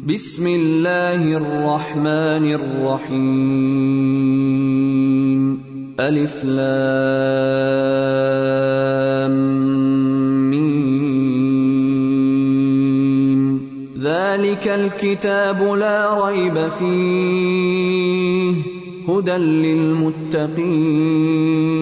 بسم اللہ الرحمن الرحیم. الف لام میم. ذلك الكتاب لا ريب فيه. هدى للمتقين.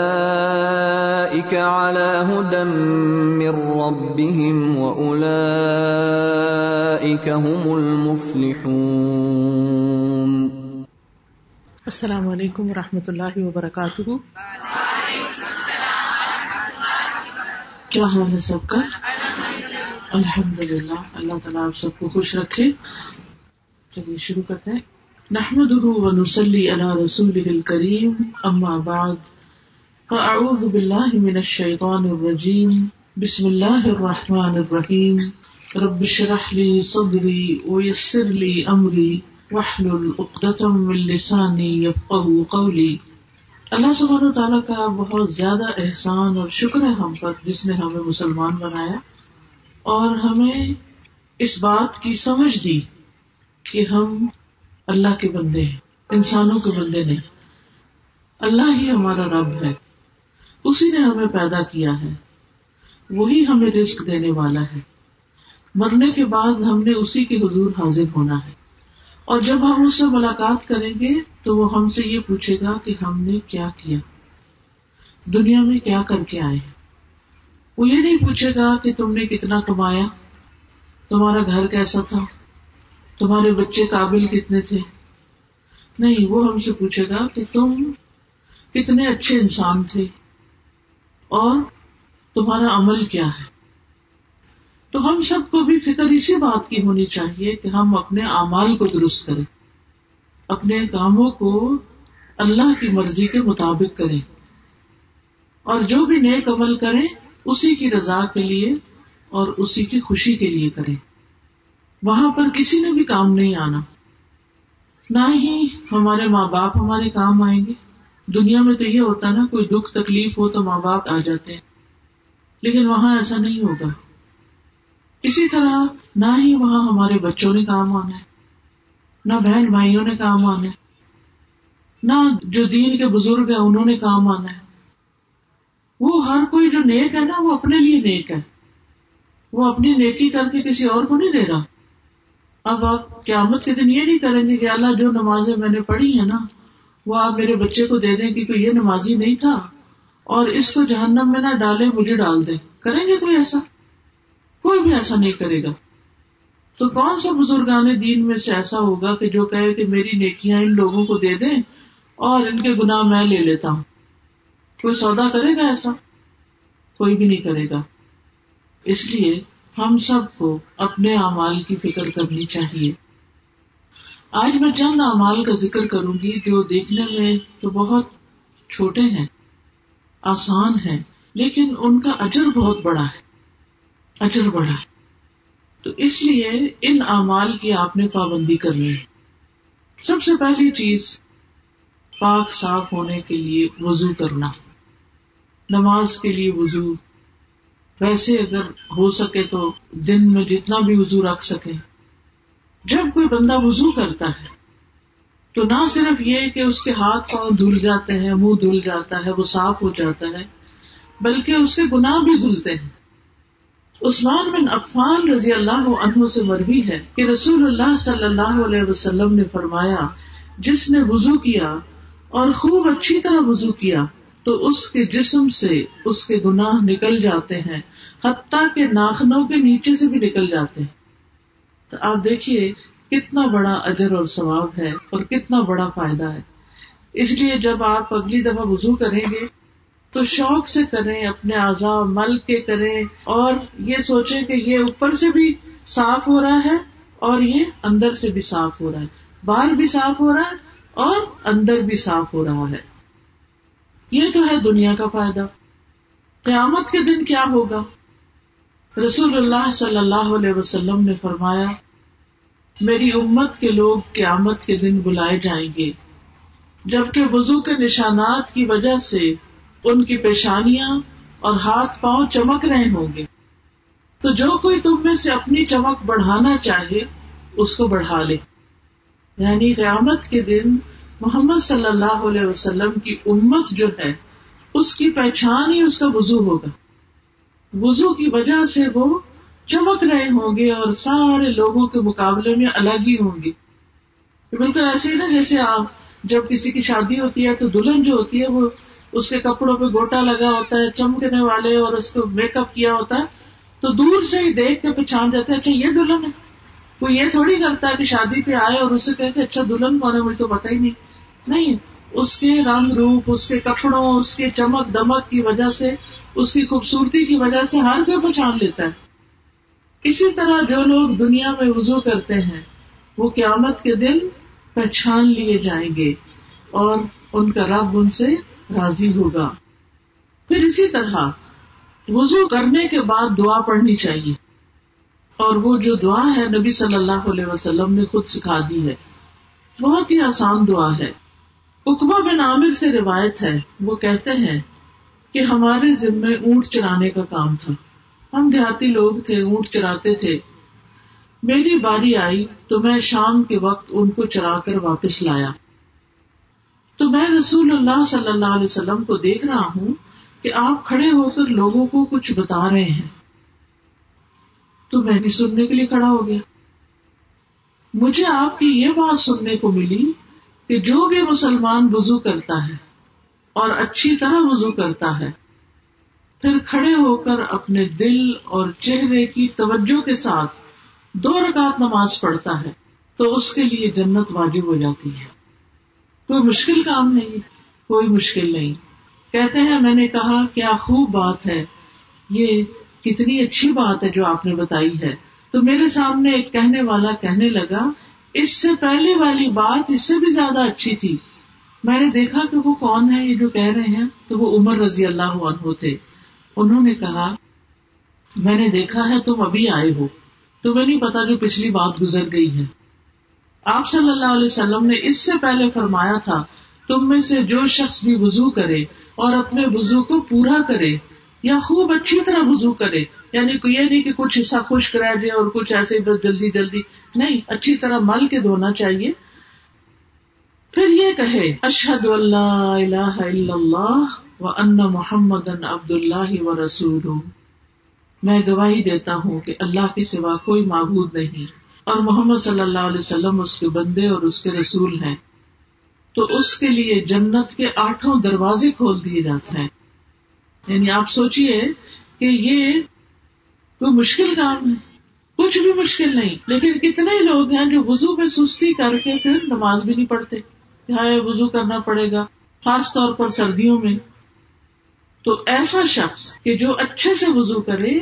اولئك على هدى من ربهم واولئك هم المفلحون. السلام علیکم و رحمۃ اللہ وبرکاتہ۔ کیا حال ہے سب کا؟ الحمد للہ اللہ تعالیٰ آپ سب کو خوش رکھے۔ چلیے شروع کرتے ہیں۔ نحمد و نسلی علی رسول الکریم، اما بعد۔ فاعوذ باللہ من الشیطان الرجیم، بسم اللہ الرحمن الرحیم، رب شرح لی صدری ویسر لی امری وحلل اقدتم من لسانی یفقہ قولی۔ اللہ سبحانہ و تعالیٰ کا بہت زیادہ احسان اور شکر ہے ہم پر، جس نے ہمیں مسلمان بنایا اور ہمیں اس بات کی سمجھ دی کہ ہم اللہ کے بندے ہیں، انسانوں کے بندے نہیں۔ اللہ ہی ہمارا رب ہے۔ اسی نے ہمیں پیدا کیا ہے۔ وہی ہمیں رزق دینے والا ہے۔ مرنے کے بعد ہم نے اسی کے حضور حاضر ہونا ہے۔ اور جب ہم اس سے ملاقات کریں گے تو وہ ہم سے یہ پوچھے گا کہ ہم نے کیا کیا۔ دنیا میں کیا کر کے آئے وہ یہ نہیں پوچھے گا کہ تم نے کتنا کمایا۔ تمہارا گھر کیسا تھا؟ تمہارے بچے قابل کتنے تھے؟ نہیں، وہ ہم سے پوچھے گا کہ تم کتنے اچھے انسان تھے۔ اور تمہارا عمل کیا ہے؟ تو ہم سب کو بھی فکر اسی بات کی ہونی چاہیے کہ ہم اپنے اعمال کو درست کریں، اپنے کاموں کو اللہ کی مرضی کے مطابق کریں، اور جو بھی نیک عمل کریں، اسی کی رضا کے لیے اور اسی کی خوشی کے لیے کریں۔ وہاں پر کسی نے بھی کام نہیں آنا، نہ ہی ہمارے ماں باپ ہمارے کام آئیں گے۔ دنیا میں تو یہ ہوتا نا، کوئی دکھ تکلیف ہو تو ماں باپ آ جاتے ہیں۔ لیکن وہاں ایسا نہیں ہوگا۔ اسی طرح نہ ہی وہاں ہمارے بچوں نے کام آنا ہے، نہ بہن بھائیوں نے کام آنا ہے، نہ جو دین کے بزرگ ہیں انہوں نے کام آنا ہے۔ وہ ہر کوئی جو نیک ہے نا، وہ اپنے لیے نیک ہے۔ وہ اپنی نیکی کر کے کسی اور کو نہیں دے رہا۔ اب آپ قیامت کے دن یہ نہیں کریں گے کہ اللہ جو نمازیں میں نے پڑھی ہیں نا وہ آپ میرے بچے کو دے دیں کہ کوئی یہ نمازی نہیں تھا اور اس کو جہنم میں نہ ڈالے مجھے ڈال دیں۔ کریں گے کوئی ایسا؟ کوئی بھی ایسا نہیں کرے گا۔ تو کون سا بزرگان دین میں سے ایسا ہوگا کہ جو کہے کہ میری نیکیاں ان لوگوں کو دے دیں اور ان کے گناہ میں لے لیتا ہوں؟ کوئی سودا کرے گا ایسا؟ کوئی بھی نہیں کرے گا۔ اس لیے ہم سب کو اپنے اعمال کی فکر کرنی چاہیے۔ آج میں چند اعمال کا ذکر کروں گی جو دیکھنے میں تو بہت چھوٹے ہیں، آسان ہیں، لیکن ان کا اجر بہت بڑا ہے، اجر بڑا ہے۔ تو اس لیے ان اعمال کی آپ نے پابندی کرنی ہے سب سے پہلی چیز، پاک صاف ہونے کے لیے وضو کرنا۔ نماز کے لیے وضو۔ ویسے اگر ہو سکے تو دن میں جتنا بھی وضو رکھ سکے جب کوئی بندہ وضو کرتا ہے، تو نہ صرف یہ کہ اس کے ہاتھ پاؤں دھل جاتے ہیں، منہ دھل جاتا ہے، وہ صاف ہو جاتا ہے، بلکہ اس کے گناہ بھی دھلتے ہیں۔ عثمان بن عفان رضی اللہ عنہ سے مربی ہے کہ رسول اللہ صلی اللہ علیہ وسلم نے فرمایا، جس نے وضو کیا اور خوب اچھی طرح وضو کیا، تو اس کے جسم سے اس کے گناہ نکل جاتے ہیں، حتیٰ کے ناخنوں کے نیچے سے بھی نکل جاتے ہیں۔ تو آپ دیکھیے کتنا بڑا اجر اور ثواب ہے اور کتنا بڑا فائدہ ہے۔ اس لیے جب آپ اگلی دفعہ وضو کریں گے تو شوق سے کریں، اپنے اعضاء مل کے کریں اور یہ سوچیں کہ یہ اوپر سے بھی صاف ہو رہا ہے اور یہ اندر سے بھی صاف ہو رہا ہے۔ باہر بھی صاف ہو رہا ہے اور اندر بھی صاف ہو رہا ہے۔ یہ تو ہے دنیا کا فائدہ۔ قیامت کے دن کیا ہوگا؟ رسول اللہ صلی اللہ علیہ وسلم نے فرمایا، میری امت کے لوگ قیامت کے دن بلائے جائیں گے، جبکہ وضو کے نشانات کی وجہ سے ان کی پیشانیاں اور ہاتھ پاؤں چمک رہے ہوں گے۔ تو جو کوئی تم میں سے اپنی چمک بڑھانا چاہے، اس کو بڑھا لے۔ یعنی قیامت کے دن محمد صلی اللہ علیہ وسلم کی امت جو ہے، اس کی پہچان ہی اس کا وضو ہوگا۔ وضو کی وجہ سے وہ چمک رہے ہوں گے اور سارے لوگوں کے مقابلے میں الگ ہی ہوں گے۔ بالکل ایسے ہی نا جیسے آپ جب کسی کی شادی ہوتی ہے تو دلہن جو ہوتی ہے وہ اس کے کپڑوں پہ گوٹا لگا ہوتا ہے، چمکنے والے اور اس کو میک اپ کیا ہوتا ہے۔ تو دور سے ہی دیکھ کے پہچان جاتے اچھا یہ دلہن ہے۔ وہ یہ تھوڑی کرتا ہے کہ شادی پہ آئے اور اسے کہتے اچھا دلہن کون ہے، مجھے تو پتا ہی نہیں۔ نہیں، اس کے رنگ روپ، اس کے کپڑوں، اس کے چمک دمک کی وجہ سے اس کی خوبصورتی کی وجہ سے ہر کوئی پہچان لیتا ہے۔ اسی طرح جو لوگ دنیا میں وضو کرتے ہیں، وہ قیامت کے دن پہچان لیے جائیں گے اور ان کا رب ان سے راضی ہوگا۔ پھر اسی طرح وضو کرنے کے بعد دعا پڑھنی چاہیے۔ اور وہ جو دعا ہے نبی صلی اللہ علیہ وسلم نے خود سکھا دی ہے۔ بہت ہی آسان دعا ہے۔ اکبا بن عامر سے روایت ہے، وہ کہتے ہیں کہ ہمارے ذمے اونٹ چرانے کا کام تھا۔ ہم دیہاتی لوگ تھے، اونٹ چراتے تھے۔ میری باری آئی تو میں شام کے وقت ان کو چرا کر واپس لایا۔ تو میں رسول اللہ صلی اللہ علیہ وسلم کو دیکھ رہا ہوں کہ آپ کھڑے ہو کر لوگوں کو کچھ بتا رہے ہیں۔ تو میں بھی سننے کے لیے کھڑا ہو گیا۔ مجھے آپ کی یہ بات سننے کو ملی کہ جو بھی مسلمان وضو کرتا ہے اور اچھی طرح وضو کرتا ہے۔ پھر کھڑے ہو کر اپنے دل اور چہرے کی توجہ کے ساتھ دو رکعت نماز پڑھتا ہے تو اس کے لیے جنت واجب ہو جاتی ہے۔ کوئی مشکل کام نہیں، کوئی مشکل نہیں۔ کہتے ہیں، میں نے کہا، کیا خوب بات ہے۔ یہ کتنی اچھی بات ہے جو آپ نے بتائی ہے۔ تو میرے سامنے ایک کہنے والا کہنے لگا، اس سے پہلے والی بات اس سے بھی زیادہ اچھی تھی۔ میں نے دیکھا کہ وہ کون ہے یہ جو کہہ رہے ہیں تو وہ عمر رضی اللہ عنہ تھے۔ انہوں نے کہا، میں نے دیکھا ہے تم ابھی آئے ہو۔ تمہیں نہیں پتا جو پچھلی بات گزر گئی ہے۔ آپ صلی اللہ علیہ وسلم نے اس سے پہلے فرمایا تھا، تم میں سے جو شخص بھی وضو کرے اور اپنے وضو کو پورا کرے یا خوب اچھی طرح وضو کرے یعنی یہ نہیں کہ کچھ حصہ خشک رہ جائے اور کچھ ایسے بس جلدی جلدی، نہیں، اچھی طرح مل کے دھونا چاہیے۔ پھر یہ کہے اشحد اللہ الہ الا اللہ و ان محمد عبد اللہ و رسول میں گواہی دیتا ہوں کہ اللہ کے سوا کوئی معبود نہیں اور محمد صلی اللہ علیہ وسلم اس کے بندے اور اس کے رسول ہیں۔ تو اس کے لیے جنت کے آٹھوں دروازے کھول دیے جاتے ہیں۔ یعنی آپ سوچیے کہ یہ کوئی مشکل کام ہے۔ کچھ بھی مشکل نہیں، لیکن کتنے لوگ ہیں جو وضو میں سستی کر کے پھر نماز بھی نہیں پڑھتے۔ وضو کرنا پڑے گا، خاص طور پر سردیوں میں۔ تو ایسا شخص کہ جو اچھے سے وضو کرے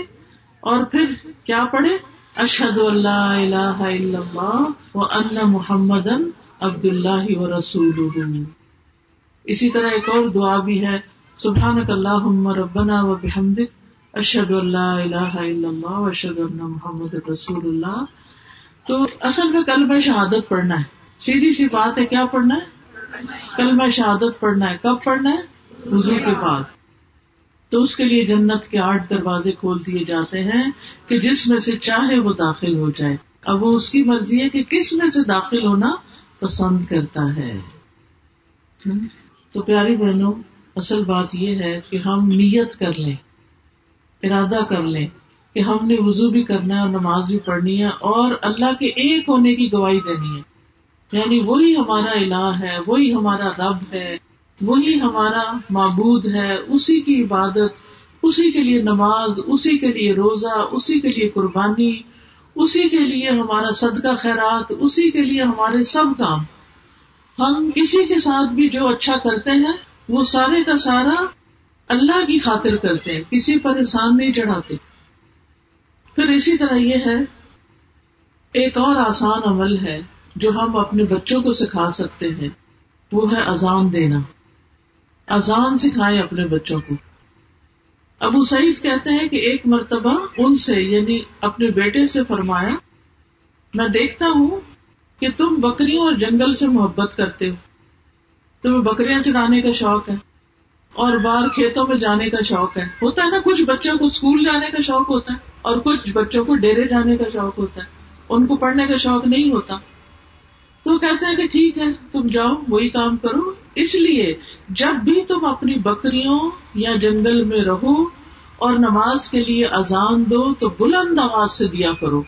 اور پھر کیا پڑھے؟ اشد اللہ الہ الا اللہ و ان محمد عبد اللہ و رسول اسی طرح ایک اور دعا بھی ہے سبحان اللہ ربنا و بحمد اشد اللہ الہ الا اللہ و اشد اللہ محمد رسول اللہ تو اصل میں کل میں شہادت پڑھنا ہے۔ سیدھی سی بات ہے، کیا پڑھنا ہے؟ کل میں شہادت پڑھنا ہے۔ کب پڑھنا ہے؟ وضو کے بعد۔ تو اس کے لیے جنت کے آٹھ دروازے کھول دیے جاتے ہیں کہ جس میں سے چاہے وہ داخل ہو جائے۔ اب وہ اس کی مرضی ہے کہ کس میں سے داخل ہونا پسند کرتا ہے۔ تو پیاری بہنوں، اصل بات یہ ہے کہ ہم نیت کر لیں، ارادہ کر لیں کہ ہم نے وضو بھی کرنا ہے اور نماز بھی پڑھنی ہے اور اللہ کے ایک ہونے کی گواہی دینی ہے۔ یعنی وہی ہمارا الہ ہے، وہی ہمارا رب ہے، وہی ہمارا معبود ہے، اسی کی عبادت، اسی کے لیے نماز، اسی کے لیے روزہ، اسی کے لیے قربانی، اسی کے لیے ہمارا صدقہ خیرات، اسی کے لیے ہمارے سب کام۔ ہم کسی کے ساتھ بھی جو اچھا کرتے ہیں، وہ سارے کا سارا اللہ کی خاطر کرتے ہیں، کسی پر احسان نہیں چڑھاتے۔ پھر اسی طرح یہ ہے، ایک اور آسان عمل ہے۔ جو ہم اپنے بچوں کو سکھا سکتے ہیں، وہ ہے اذان دینا۔ اذان سکھائے اپنے بچوں کو۔ ابو سعید کہتے ہیں کہ ایک مرتبہ ان سے یعنی اپنے بیٹے سے فرمایا، میں دیکھتا ہوں کہ تم بکریوں اور جنگل سے محبت کرتے ہو۔ تمہیں بکریاں چڑھانے کا شوق ہے اور باہر کھیتوں میں جانے کا شوق ہے۔ ہوتا ہے نا، کچھ بچوں کو اسکول جانے کا شوق ہوتا ہے اور کچھ بچوں کو ڈیرے جانے کا شوق ہوتا ہے۔ ان کو پڑھنے کا شوق نہیں ہوتا۔ تو کہتے ہیں کہ ٹھیک ہے، تم جاؤ، وہی کام کرو۔ اس لیے جب بھی تم اپنی بکریوں یا جنگل میں رہو اور نماز کے لیے اذان دو، تو بلند آواز سے دیا کرو۔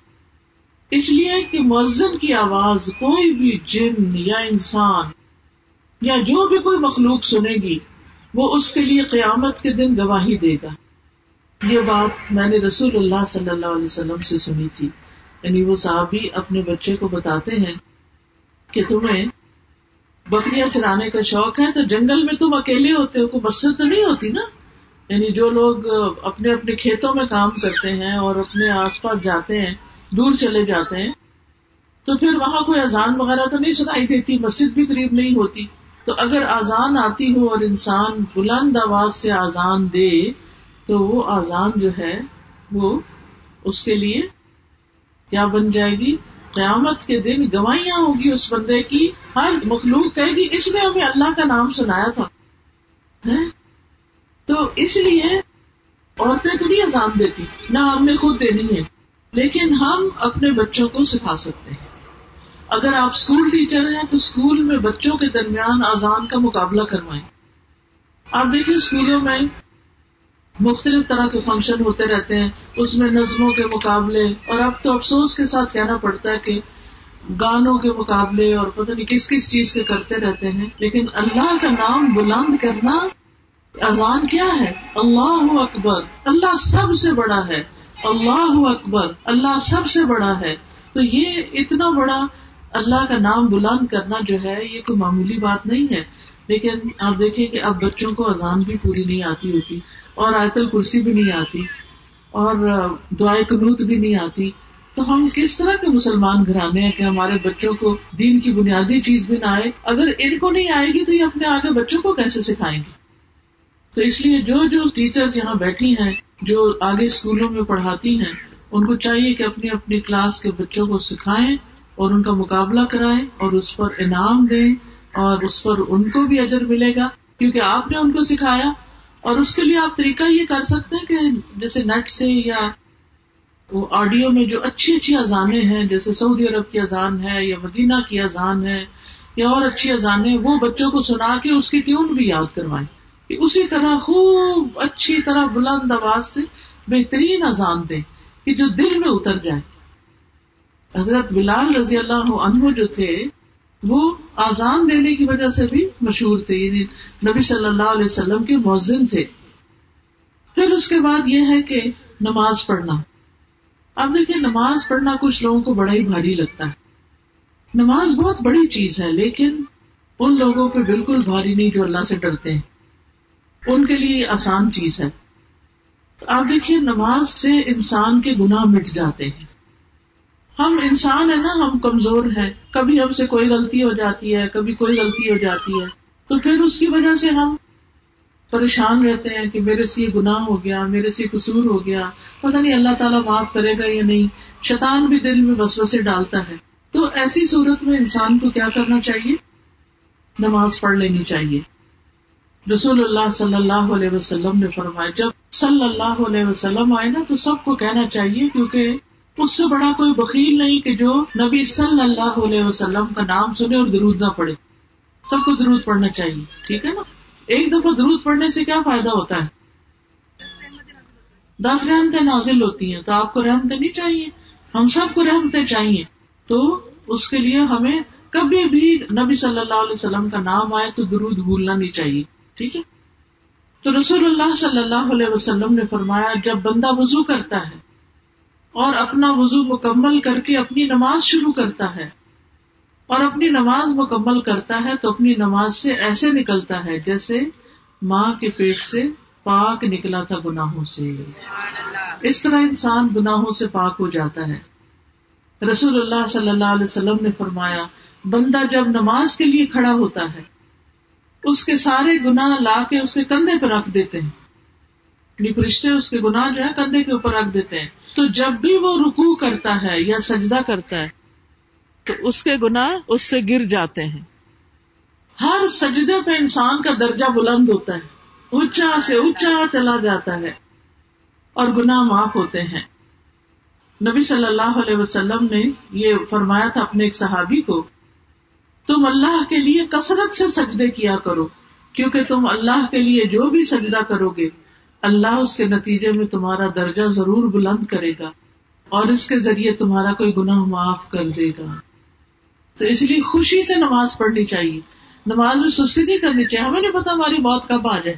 اس لیے کہ مؤذن کی آواز کوئی بھی جن یا انسان یا جو بھی کوئی مخلوق سنے گی، وہ اس کے لیے قیامت کے دن گواہی دے گا۔ یہ بات میں نے رسول اللہ صلی اللہ علیہ وسلم سے سنی تھی۔ یعنی وہ صحابی اپنے بچے کو بتاتے ہیں کہ تمہیں بکریاں چلانے کا شوق ہے تو جنگل میں تم اکیلے ہوتے ہو، کوئی مسجد تو نہیں ہوتی نا؟ یعنی جو لوگ اپنے اپنے کھیتوں میں کام کرتے ہیں اور اپنے آس پاس جاتے ہیں، دور چلے جاتے ہیں، تو پھر وہاں کوئی اذان وغیرہ تو نہیں سنائی دیتی؟ مسجد بھی قریب نہیں ہوتی۔ تو اگر آزان آتی ہو اور انسان بلند آواز سے آزان دے، تو وہ آزان جو ہے، وہ اس کے لیے کیا بن جائے گی؟ قیامت کے دن گوائیاں ہوگی اس بندے کی، ہر مخلوق کہے گی، اس نے ہمیں اللہ کا نام سنایا تھا۔ تو اس لیے عورتیں تو نہیں آزان دیتی، نہ ہم نے خود دینی ہے، لیکن ہم اپنے بچوں کو سکھا سکتے ہیں۔ اگر آپ اسکول ٹیچر ہیں، تو اسکول میں بچوں کے درمیان آزان کا مقابلہ کروائیں۔ آپ دیکھیں اسکولوں میں مختلف طرح کے فنکشن ہوتے رہتے ہیں، اس میں نظموں کے مقابلے، اور اب تو افسوس کے ساتھ کہنا پڑتا ہے کہ گانوں کے مقابلے اور پتہ نہیں کس کس چیز کے کرتے رہتے ہیں، لیکن اللہ کا نام بلند کرنا اذان کیا ہے؟ اللہ اکبر، اللہ سب سے بڑا ہے، اللہ اکبر، اللہ سب سے بڑا ہے۔ تو یہ اتنا بڑا اللہ کا نام بلند کرنا جو ہے، یہ کوئی معمولی بات نہیں ہے۔ لیکن آپ دیکھیں کہ اب بچوں کو اذان بھی پوری نہیں آتی ہوتی۔ اور آیت الکرسی بھی نہیں آتی، اور دعائیں قنوت بھی نہیں آتی۔ تو ہم کس طرح کے مسلمان گھرانے ہیں کہ ہمارے بچوں کو دین کی بنیادی چیز بھی نہ آئے؟ اگر ان کو نہیں آئے گی تو یہ اپنے آگے بچوں کو کیسے سکھائیں گے؟ تو اس لیے جو جو ٹیچر یہاں بیٹھی ہیں، جو آگے اسکولوں میں پڑھاتی ہیں، ان کو چاہیے کہ اپنی اپنی کلاس کے بچوں کو سکھائیں اور ان کا مقابلہ کرائیں اور اس پر انعام دیں اور اس پر ان کو بھی اجر ملے گا۔ کیونکہ آپ نے ان کو سکھایا اور اس کے لیے آپ طریقہ یہ کر سکتے ہیں کہ جیسے نیٹ سے یا وہ آڈیو میں جو اچھی اچھی اذانیں ہیں، جیسے سعودی عرب کی اذان ہے یا مدینہ کی اذان ہے یا اور اچھی اذانیں وہ بچوں کو سنا کے اس کی ٹیون بھی یاد کروائیں؟ کہ اسی طرح خوب اچھی طرح بلند آواز سے بہترین اذان دیں کہ جو دل میں اتر جائے۔ حضرت بلال رضی اللہ عنہ جو تھے وہ آزان دینے کی وجہ سے بھی مشہور تھے یعنی نبی صلی اللہ علیہ وسلم کے مؤذن تھے۔ پھر اس کے بعد یہ ہے کہ نماز پڑھنا۔ اب دیکھیں نماز پڑھنا کچھ لوگوں کو بڑا ہی بھاری لگتا ہے۔ نماز بہت بڑی چیز ہے، لیکن ان لوگوں پہ بالکل بھاری نہیں جو اللہ سے ڈرتے ہیں۔ ان کے لیے آسان چیز ہے۔ تو آپ دیکھیے، نماز سے انسان کے گناہ مٹ جاتے ہیں۔ ہم انسان ہے نا، ہم کمزور ہیں۔ کبھی ہم سے کوئی غلطی ہو جاتی ہے، کبھی کوئی غلطی ہو جاتی ہے۔ تو پھر اس کی وجہ سے ہم پریشان رہتے ہیں کہ میرے سے یہ گناہ ہو گیا، میرے سے قصور ہو گیا۔ پتہ نہیں اللہ تعالیٰ معاف کرے گا یا نہیں۔ شیطان بھی دل میں بس بسے ڈالتا ہے۔ تو ایسی صورت میں انسان کو کیا کرنا چاہیے؟ نماز پڑھ لینی چاہیے۔ رسول اللہ صلی اللہ علیہ وسلم نے فرمایا، جب صلی اللہ علیہ وسلم آئے نا، تو سب کو کہنا چاہیے کیونکہ اس سے بڑا کوئی بکیل نہیں کہ جو نبی صلی اللہ علیہ وسلم کا نام سنے اور درود نہ پڑے۔ سب کو درود پڑھنا چاہیے، ٹھیک ہے نا؟ ایک دفعہ درود پڑھنے سے کیا فائدہ ہوتا ہے؟ دس رحمتیں نازل ہوتی ہیں تو آپ کو رحمتیں نہیں چاہیے، ہم سب کو رحمتیں چاہیے۔ تو اس کے لیے ہمیں کبھی بھی نبی صلی اللہ علیہ وسلم کا نام آئے تو درود بھولنا نہیں چاہیے، ٹھیک ہے؟ تو رسول اللہ صلی اللہ علیہ وسلم نے فرمایا، جب بندہ وضو کرتا ہے اور اپنا وضو مکمل کر کے اپنی نماز شروع کرتا ہے۔ اور اپنی نماز مکمل کرتا ہے تو اپنی نماز سے ایسے نکلتا ہے جیسے ماں کے پیٹ سے پاک نکلا تھا گناہوں سے۔ اس طرح انسان گناہوں سے پاک ہو جاتا ہے۔ رسول اللہ صلی اللہ علیہ وسلم نے فرمایا بندہ جب نماز کے لیے کھڑا ہوتا ہے اس کے سارے گناہ لا کے اس کے کندھے پہ رکھ دیتے ہیں۔ فرشتے اس کے گناہ جو ہے کندھے کے اوپر رکھ دیتے ہیں۔ تو جب بھی وہ رکو کرتا ہے یا سجدہ کرتا ہے، تو اس کے گناہ اس سے گر جاتے ہیں۔ ہر سجدے پہ انسان کا درجہ بلند ہوتا ہے۔ اونچا سے اونچا چلا جاتا ہے اور گناہ معاف ہوتے ہیں۔ نبی صلی اللہ علیہ وسلم نے یہ فرمایا تھا اپنے ایک صحابی کو، تم اللہ کے لیے کثرت سے سجدے کیا کرو، کیونکہ تم اللہ کے لیے جو بھی سجدہ کرو گے اللہ اس کے نتیجے میں تمہارا درجہ ضرور بلند کرے گا اور اس کے ذریعے تمہارا کوئی گناہ معاف کر دے گا۔ تو اس لیے خوشی سے نماز پڑھنی چاہیے۔ نماز میں سستی نہیں کرنی چاہیے۔ ہمیں نہیں پتا ہماری موت کب آ جائے۔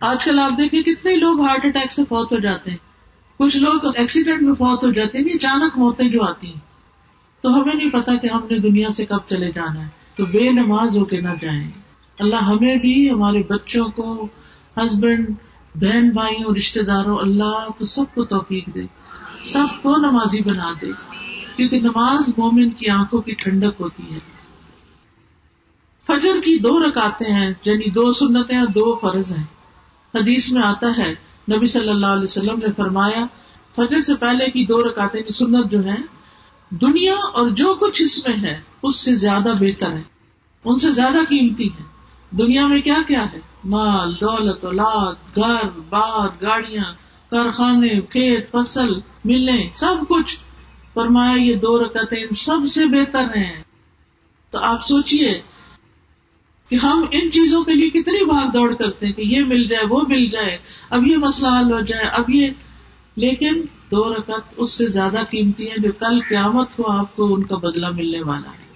آج کل آپ دیکھیں کتنے لوگ ہارٹ اٹیک سے فوت ہو جاتے ہیں۔ کچھ لوگ ایکسیڈنٹ میں فوت ہو جاتے ہیں۔ اچانک موتیں جو آتی ہیں۔ تو ہمیں نہیں پتا کہ ہم نے دنیا سے کب چلے جانا ہے۔ تو بے نماز ہو کے نہ جائیں۔ اللہ ہمیں بھی، ہمارے بچوں کو، ہسبینڈ بہن بھائیوں رشتے داروں، اللہ تو سب کو توفیق دے، سب کو نمازی بنا دے، کیونکہ نماز مومن کی آنکھوں کی ٹھنڈک ہوتی ہے۔ فجر کی دو رکاتے ہیں یعنی دو سنتیں اور دو فرض ہیں۔ حدیث میں آتا ہے، نبی صلی اللہ علیہ وسلم نے فرمایا، فجر سے پہلے کی دو رکاتے یعنی سنت جو ہے دنیا اور جو کچھ اس میں ہے، اس سے زیادہ بہتر ہے، ان سے زیادہ قیمتی ہے۔ دنیا میں کیا کیا ہے؟ مال، دولت، اولاد، گھر بار گاڑیاں، کارخانے، کھیت، فصل ملنے سب کچھ۔ فرمایا، یہ دو رکعتیں ان سب سے بہتر ہیں۔ تو آپ سوچئے کہ ہم ان چیزوں کے لیے کتنی بھاگ دوڑ کرتے ہیں کہ یہ مل جائے، وہ مل جائے، اب یہ مسئلہ حل ہو جائے، اب یہ۔ لیکن دو رکعت اس سے زیادہ قیمتی ہے جو کل قیامت کو آپ کو ان کا بدلہ ملنے والا ہے۔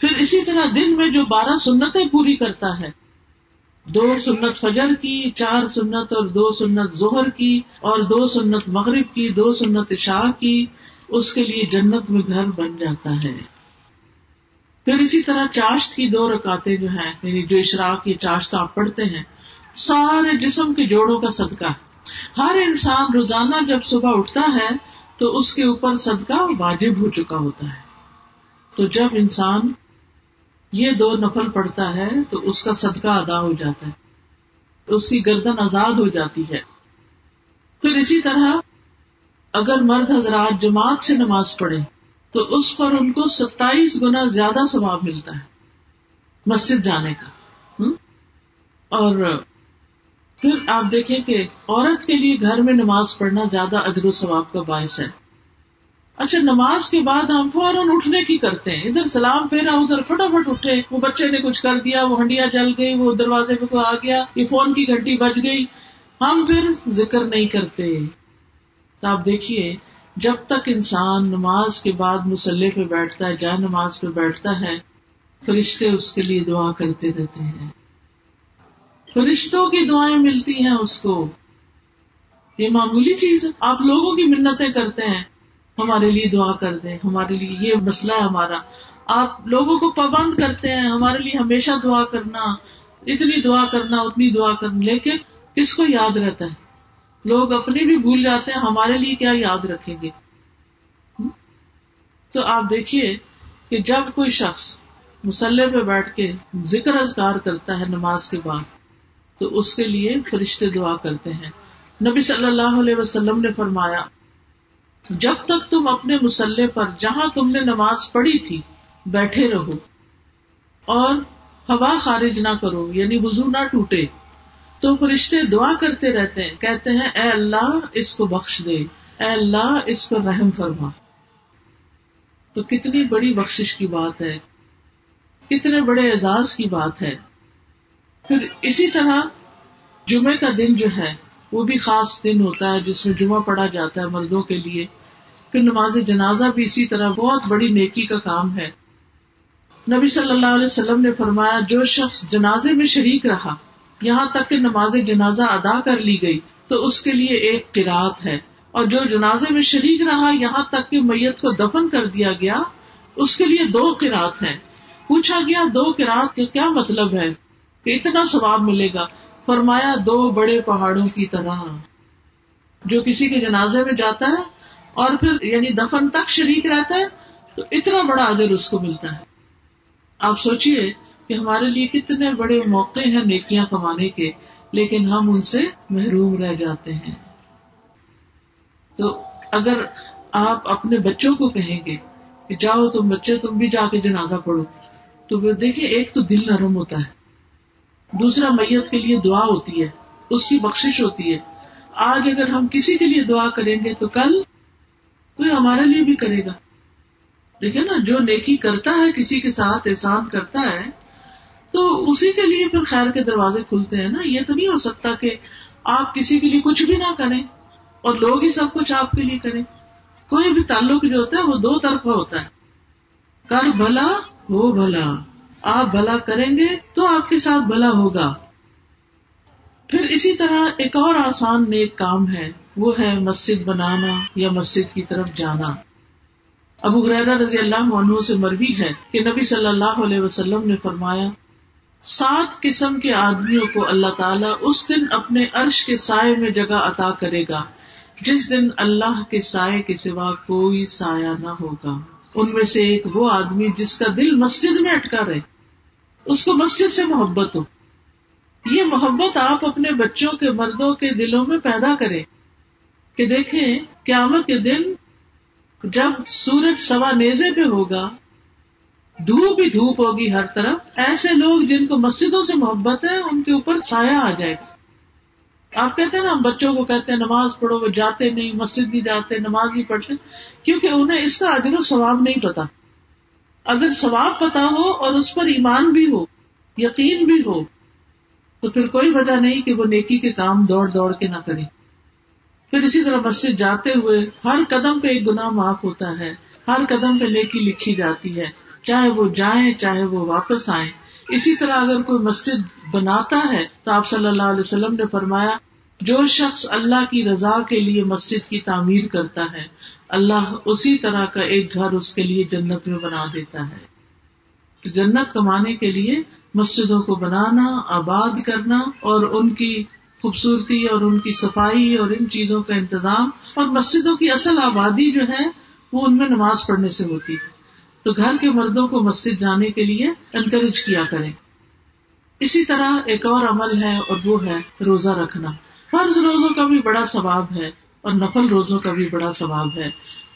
پھر اسی طرح دن میں جو بارہ سنتیں پوری کرتا ہے، دو سنت فجر کی، چار سنت اور دو سنت ظہر کی، اور دو سنت مغرب کی، دو سنت شاہ کی، اس کے لیے جنت میں گھر بن جاتا ہے۔ پھر اسی طرح چاشت کی دو رکاتے جو ہیں یعنی جو اشراق کی چاشت آپ پڑھتے ہیں، سارے جسم کے جوڑوں کا صدقہ ہر انسان روزانہ جب صبح اٹھتا ہے، تو اس کے اوپر صدقہ واجب ہو چکا ہوتا ہے۔ تو جب انسان یہ دو نفل پڑتا ہے تو اس کا صدقہ ادا ہو جاتا ہے، اس کی گردن آزاد ہو جاتی ہے۔ پھر اسی طرح اگر مرد حضرات جماعت سے نماز پڑھے تو اس پر ان کو ستائیس گنا زیادہ ثواب ملتا ہے مسجد جانے کا۔ اور پھر آپ دیکھیں کہ عورت کے لیے گھر میں نماز پڑھنا زیادہ اجر و ثواب کا باعث ہے۔ اچھا نماز کے بعد ہم فوراً اٹھنے کی کرتے ہیں۔ ادھر سلام پھیرا ادھر فٹافٹ اٹھے۔ وہ بچے نے کچھ کر دیا، وہ ہنڈیا جل گئی، وہ دروازے پہ کوئی آ گیا، یہ فون کی گھنٹی بج گئی۔ ہم پھر ذکر نہیں کرتے۔ تو آپ دیکھیے، جب تک انسان نماز کے بعد مسلح پہ بیٹھتا ہے جائے نماز پہ بیٹھتا ہے، فرشتے اس کے لیے دعا کرتے رہتے ہیں۔ فرشتوں کی دعائیں ملتی ہیں اس کو۔ یہ معمولی چیز ہے۔ آپ لوگوں کی منتیں کرتے ہیں۔ ہمارے لیے دعا کر دیں، ہمارے لیے یہ مسئلہ ہے ہمارا۔ آپ لوگوں کو پابند کرتے ہیں، ہمارے لیے ہمیشہ دعا کرنا، اتنی دعا کرنا، اتنی دعا کرنا، لیکن کس کو یاد رہتا ہے۔ لوگ اپنی بھی بھول جاتے ہیں، ہمارے لیے کیا یاد رکھیں گے؟ تو آپ دیکھیے کہ جب کوئی شخص مسلح پہ بیٹھ کے ذکر ازگار کرتا ہے نماز کے بعد، تو اس کے لیے فرشتے دعا کرتے ہیں۔ نبی صلی اللہ علیہ وسلم نے فرمایا جب تک تم اپنے مسلح پر جہاں تم نے نماز پڑھی تھی بیٹھے رہو اور ہوا خارج نہ کرو یعنی وزو نہ ٹوٹے۔ تو فرشتے دعا کرتے رہتے ہیں، کہتے ہیں، اے اللہ، اس کو بخش دے۔ اے اللہ، اس پر رحم فرما۔ تو کتنی بڑی بخش کی بات ہے۔ کتنے بڑے اعزاز کی بات ہے۔ پھر اسی طرح جمعے کا دن جو ہے، وہ بھی خاص دن ہوتا ہے، جس میں جمعہ پڑھا جاتا ہے مردوں کے لیے۔ پھر نماز جنازہ بھی اسی طرح بہت بڑی نیکی کا کام ہے۔ نبی صلی اللہ علیہ وسلم نے فرمایا، جو شخص جنازے میں شریک رہا، یہاں تک کہ نماز جنازہ ادا کر لی گئی، تو اس کے لیے ایک قرآت ہے۔ اور جو جنازے میں شریک رہا، یہاں تک کہ میت کو دفن کر دیا گیا، اس کے لیے دو قرآت ہیں۔ پوچھا گیا، دو قرآت کے کیا مطلب ہے؟ کہ اتنا ثواب ملے گا۔ فرمایا، دو بڑے پہاڑوں کی طرح۔ جو کسی کے جنازے میں جاتا ہے اور پھر یعنی دفن تک شریک رہتا ہے، تو اتنا بڑا اجر اس کو ملتا ہے۔ آپ سوچئے کہ ہمارے لیے کتنے بڑے موقع ہیں نیکیاں کمانے کے، لیکن ہم ان سے محروم رہ جاتے ہیں۔ تو اگر آپ اپنے بچوں کو کہیں گے کہ جاؤ تم بچے، تم بھی جا کے جنازہ پڑھو، تو وہ دیکھیں ایک تو دل نرم ہوتا ہے، دوسرا میت کے لیے دعا ہوتی ہے، اس کی بخش ہوتی ہے۔ آج اگر ہم کسی کے لیے دعا کریں گے تو کل کوئی ہمارے لیے بھی کرے گا۔ دیکھے نا، جو نیکی کرتا ہے، کسی کے ساتھ احسان کرتا ہے، تو اسی کے لیے پھر خیر کے دروازے کھلتے ہیں نا۔ یہ تو نہیں ہو سکتا کہ آپ کسی کے لیے کچھ بھی نہ کریں اور لوگ ہی سب کچھ آپ کے لیے کریں۔ کوئی بھی تعلق جو ہوتا ہے، وہ دو طرفہ ہوتا ہے۔ کر بھلا، ہو بھلا۔ آپ بھلا کریں گے تو آپ کے ساتھ بھلا ہوگا۔ پھر اسی طرح ایک اور آسان نیک کام ہے، وہ ہے مسجد بنانا یا مسجد کی طرف جانا۔ ابو غریرہ رضی اللہ عنہ سے مربی ہے کہ نبی صلی اللہ علیہ وسلم نے فرمایا، سات قسم کے آدمیوں کو اللہ تعالیٰ اس دن اپنے عرش کے سائے میں جگہ عطا کرے گا، جس دن اللہ کے سائے کے سوا کوئی سایہ نہ ہوگا۔ ان میں سے ایک وہ آدمی جس کا دل مسجد میں اٹکا رہے، اس کو مسجد سے محبت ہو۔ یہ محبت آپ اپنے بچوں کے مردوں کے دلوں میں پیدا کریں کہ دیکھیں قیامت کے دن جب سورج سوا نیزے پہ ہوگا، دھوپ ہی دھوپ ہوگی ہر طرف، ایسے لوگ جن کو مسجدوں سے محبت ہے، ان کے اوپر سایہ آ جائے گا۔ آپ کہتے ہیں نا، ہم بچوں کو کہتے ہیں، نماز پڑھو، وہ جاتے نہیں، مسجد نہیں جاتے، نماز نہیں پڑھتے، کیونکہ انہیں اس کا اجر و ثواب نہیں پتا۔ اگر ثواب پتا ہو اور اس پر ایمان بھی ہو، یقین بھی ہو تو پھر کوئی وجہ نہیں کہ وہ نیکی کے کام دوڑ دوڑ کے نہ کرے۔ پھر اسی طرح مسجد جاتے ہوئے ہر قدم پہ ایک گناہ معاف ہوتا ہے۔ ہر قدم پہ نیکی لکھی جاتی ہے۔ چاہے وہ جائیں، چاہے وہ واپس آئیں۔ اسی طرح اگر کوئی مسجد بناتا ہے تو آپ صلی اللہ علیہ وسلم نے فرمایا، جو شخص اللہ کی رضا کے لیے مسجد کی تعمیر کرتا ہے، اللہ اسی طرح کا ایک گھر اس کے لیے جنت میں بنا دیتا ہے۔ جنت کمانے کے لیے مسجدوں کو بنانا، آباد کرنا اور ان کی خوبصورتی اور ان کی صفائی اور ان چیزوں کا انتظام۔ اور مسجدوں کی اصل آبادی جو ہے، وہ ان میں نماز پڑھنے سے ہوتی ہے۔ تو گھر کے مردوں کو مسجد جانے کے لیے انکریج کیا کریں۔ اسی طرح ایک اور عمل ہے اور وہ ہے روزہ رکھنا۔ فرض روزوں کا بھی بڑا ثواب ہے اور نفل روزوں کا بھی بڑا ثواب ہے۔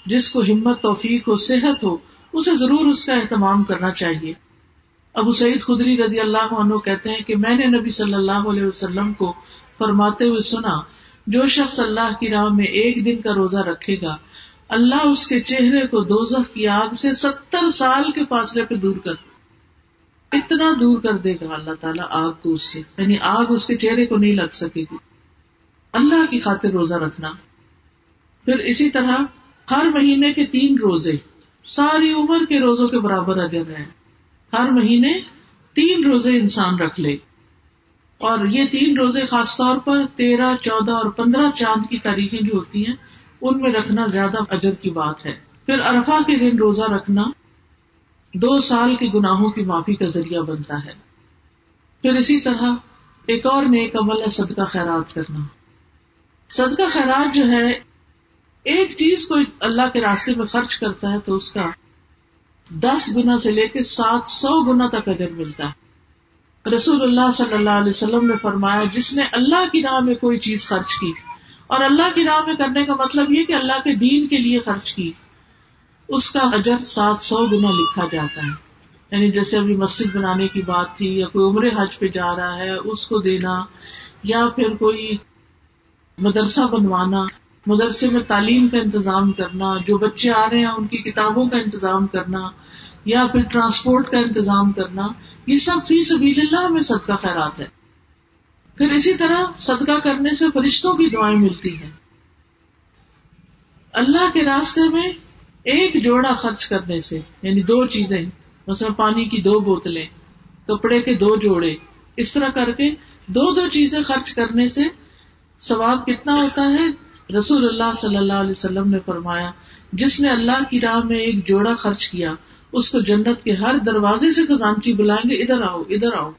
جس کو ہمت، توفیق ہو صحت ہو، اسے ضرور اس کا اہتمام کرنا چاہیے۔ ابو سعید خدری رضی اللہ عنہ کہتے ہیں کہ میں نے نبی صلی اللہ علیہ وسلم کو فرماتے ہوئے سنا، جو شخص اللہ کی راہ میں ایک دن کا روزہ رکھے گا، اللہ اس کے چہرے کو دوزخ کی آگ سے ستر سال کے فاصلے پہ دور کر، اتنا دور کر دے گا اللہ تعالیٰ آگ کو اس سے یعنی آگ اس کے چہرے کو نہیں لگ سکے گی۔ اللہ کی خاطر روزہ رکھنا۔ پھر اسی طرح ہر مہینے کے تین روزے، ساری عمر کے روزوں کے برابر اجر ہے۔ ہر مہینے تین روزے انسان رکھ لے۔ اور یہ تین روزے خاص طور پر تیرہ، چودہ اور پندرہ چاند کی تاریخیں جو ہوتی ہیں، ان میں رکھنا زیادہ اجر کی بات ہے۔ پھر ارفا کے دن روزہ رکھنا دو سال کے گناہوں کی معافی کا ذریعہ بنتا ہے۔ پھر اسی طرح ایک اور نیک عمل ہے، صدقہ خیرات کرنا۔ صدقہ خیرات جو ہے، ایک چیز کو اللہ کے راستے میں خرچ کرتا ہے تو اس کا دس گنا سے لے کے سات سو گنا تک اجر ملتا ہے۔ رسول اللہ صلی اللہ علیہ وسلم نے فرمایا، جس نے اللہ کی راہ میں کوئی چیز خرچ کی، اور اللہ کی راہ میں کرنے کا مطلب یہ کہ اللہ کے دین کے لیے خرچ کی، اس کا اجر سات سو گنا لکھا جاتا ہے۔ یعنی جیسے ابھی مسجد بنانے کی بات تھی، یا کوئی عمر حج پہ جا رہا ہے، اس کو دینا، یا پھر کوئی مدرسہ بنوانا، مدرسے میں تعلیم کا انتظام کرنا، جو بچے آ رہے ہیں ان کی کتابوں کا انتظام کرنا یا پھر ٹرانسپورٹ کا انتظام کرنا، یہ سب فی سبیل اللہ میں صدقہ خیرات ہے۔ پھر اسی طرح صدقہ کرنے سے فرشتوں کی دعائیں ملتی ہیں۔ اللہ کے راستے میں ایک جوڑا خرچ کرنے سے یعنی دو چیزیں، مثلا پانی کی دو بوتلیں، کپڑے کے دو جوڑے، اس طرح کر کے دو دو چیزیں خرچ کرنے سے ثواب کتنا ہوتا ہے؟ رسول اللہ صلی اللہ علیہ وسلم نے فرمایا، جس نے اللہ کی راہ میں ایک جوڑا خرچ کیا اس کو جنت کے ہر دروازے سے خزانچی بلائیں گے، ادھر آؤ ادھر آؤ۔